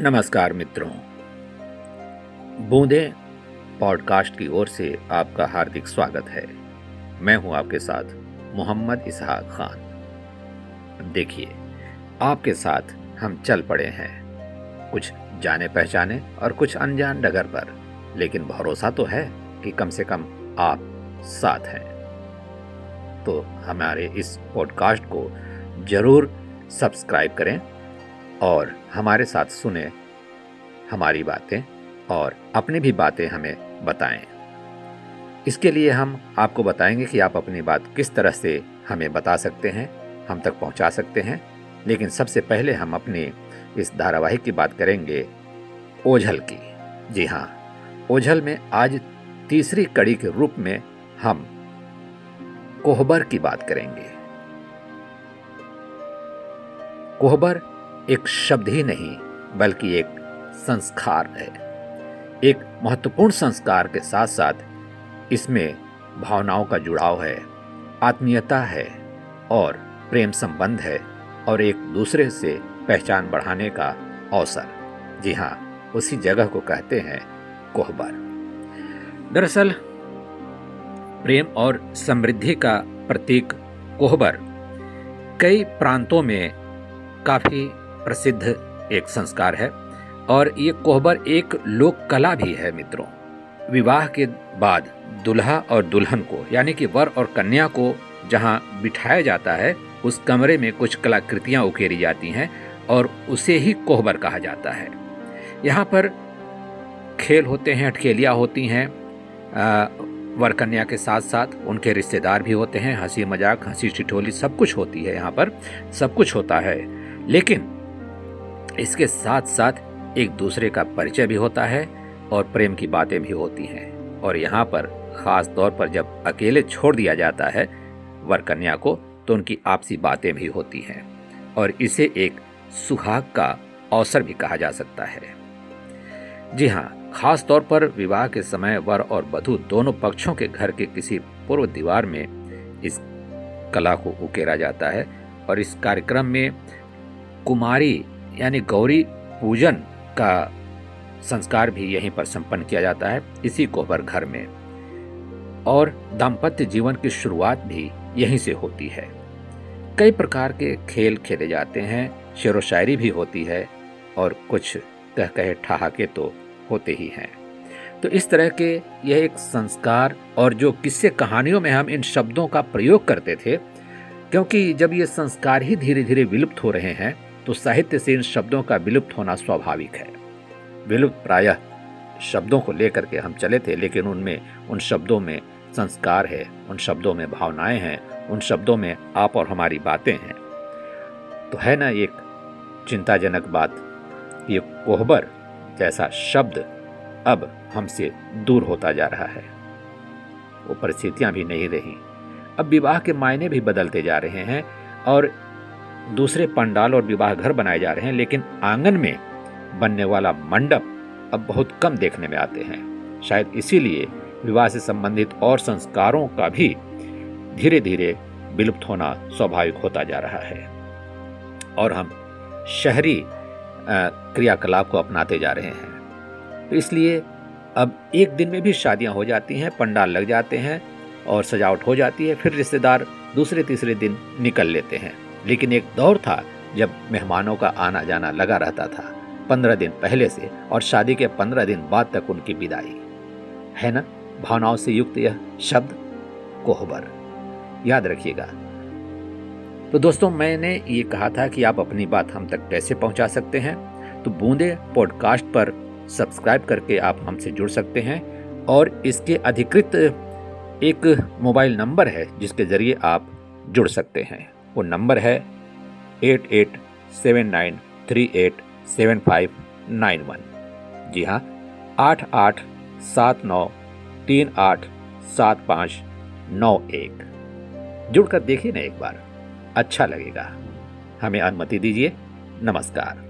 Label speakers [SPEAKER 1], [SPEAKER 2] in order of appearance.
[SPEAKER 1] नमस्कार मित्रों। बूंदे पॉडकास्ट की ओर से आपका हार्दिक स्वागत है। मैं हूँ आपके साथ मोहम्मद इसहाक खान। देखिए, आपके साथ हम चल पड़े हैं। कुछ जाने पहचाने और कुछ अनजान डगर पर, लेकिन भरोसा तो है कि कम से कम आप साथ हैं। तो हमारे इस पॉडकास्ट को ज़रूर सब्सक्राइब करें और हमारे साथ सुने हमारी बातें और अपनी भी बातें हमें बताएँ। इसके लिए हम आपको बताएँगे कि आप अपनी बात किस तरह से हमें बता सकते हैं, हम तक पहुँचा सकते हैं। लेकिन सबसे पहले हम अपनी इस धारावाहिक की बात करेंगे ओझल की। जी हाँ ओझल में आज तीसरी कड़ी के रूप में हम कोहबर की बात करेंगे। कोहबर एक शब्द ही नहीं, बल्कि एक संस्कार है। एक महत्वपूर्ण संस्कार के साथ साथ इसमें भावनाओं का जुड़ाव है, आत्मीयता है और प्रेम संबंध है और एक दूसरे से पहचान बढ़ाने का अवसर। जी हाँ उसी जगह को कहते हैं कोहबर। दरअसल, प्रेम और समृद्धि का प्रतीक कोहबर कई प्रांतों में काफ़ी प्रसिद्ध एक संस्कार है और ये कोहबर एक लोक कला भी है मित्रों। विवाह के बाद दुल्हा और दुल्हन को, यानी कि वर और कन्या को जहाँ बिठाया जाता है, उस कमरे में कुछ कलाकृतियाँ उकेरी जाती हैं और उसे ही कोहबर कहा जाता है। यहाँ पर खेल होते हैं अटखेलियाँ होती हैं वर कन्या के साथ साथ उनके रिश्तेदार भी होते हैं हँसी मज़ाक हँसी ठिठोली सब कुछ होती है यहाँ पर, सब कुछ होता है। लेकिन इसके साथ साथ एक दूसरे का परिचय भी होता है और प्रेम की बातें भी होती हैं। और यहाँ पर खास तौर पर जब अकेले छोड़ दिया जाता है वर कन्या को तो उनकी आपसी बातें भी होती हैं। और इसे एक सुहाग का अवसर भी कहा जा सकता है। जी हाँ खास तौर पर विवाह के समय वर और वधु दोनों पक्षों के घर के किसी पूर्व दीवार में इस कला को उकेरा जाता है। और इस कार्यक्रम में कुमारी यानी गौरी पूजन का संस्कार भी यहीं पर संपन्न किया जाता है, इसी कोहबर घर में। और दाम्पत्य जीवन की शुरुआत भी यहीं से होती है। कई प्रकार के खेल खेले जाते हैं शेर शायरी भी होती है, और कुछ कह कहे ठहाके तो होते ही हैं। तो इस तरह के यह एक संस्कार और जो किस्से कहानियों में हम इन शब्दों का प्रयोग करते थे, क्योंकि जब ये संस्कार ही धीरे धीरे विलुप्त हो रहे हैं तो साहित्य से इन शब्दों का विलुप्त होना स्वाभाविक है। विलुप्त प्रायः शब्दों को लेकर के हम चले थे, लेकिन उनमें, उन शब्दों में संस्कार है, उन शब्दों में भावनाएँ हैं, उन शब्दों में आप और हमारी बातें हैं। तो है ना एक चिंताजनक बात, ये कोहबर जैसा शब्द अब हमसे दूर होता जा रहा है। वो परिस्थितियाँ भी नहीं रही। अब विवाह के मायने भी बदलते जा रहे हैं और दूसरे पंडाल और विवाह घर बनाए जा रहे हैं, लेकिन आँगन में बनने वाला मंडप अब बहुत कम देखने में आते हैं। शायद इसीलिए विवाह से संबंधित और संस्कारों का भी धीरे धीरे विलुप्त होना स्वाभाविक होता जा रहा है। और हम शहरी क्रियाकलाप को अपनाते जा रहे हैं। तो इसलिए अब एक दिन में भी शादियाँ हो जाती हैं, पंडाल लग जाते हैं और सजावट हो जाती है, फिर रिश्तेदार दूसरे तीसरे दिन निकल लेते हैं। लेकिन एक दौर था जब मेहमानों का आना जाना लगा रहता था। पंद्रह दिन पहले से और शादी के पंद्रह दिन बाद तक उनकी विदाई। है ना? भावनाओं से युक्त यह शब्द कोहबर। याद रखिएगा। तो दोस्तों, मैंने ये कहा था कि आप अपनी बात हम तक कैसे पहुँचा सकते हैं? तो बूंदे पॉडकास्ट पर सब्सक्राइब करके आप हमसे जुड़ सकते हैं और इसके अधिकृत एक मोबाइल नंबर है जिसके ज़रिए आप जुड़ सकते हैं। वो नंबर है eight eight seven nine three eight seven five nine one. जी हाँ आठ आठ सात नौ तीन आठ सात पाँच नौ एक। जुड़कर देखिए ना एक बार अच्छा लगेगा। हमें अनुमति दीजिए। नमस्कार।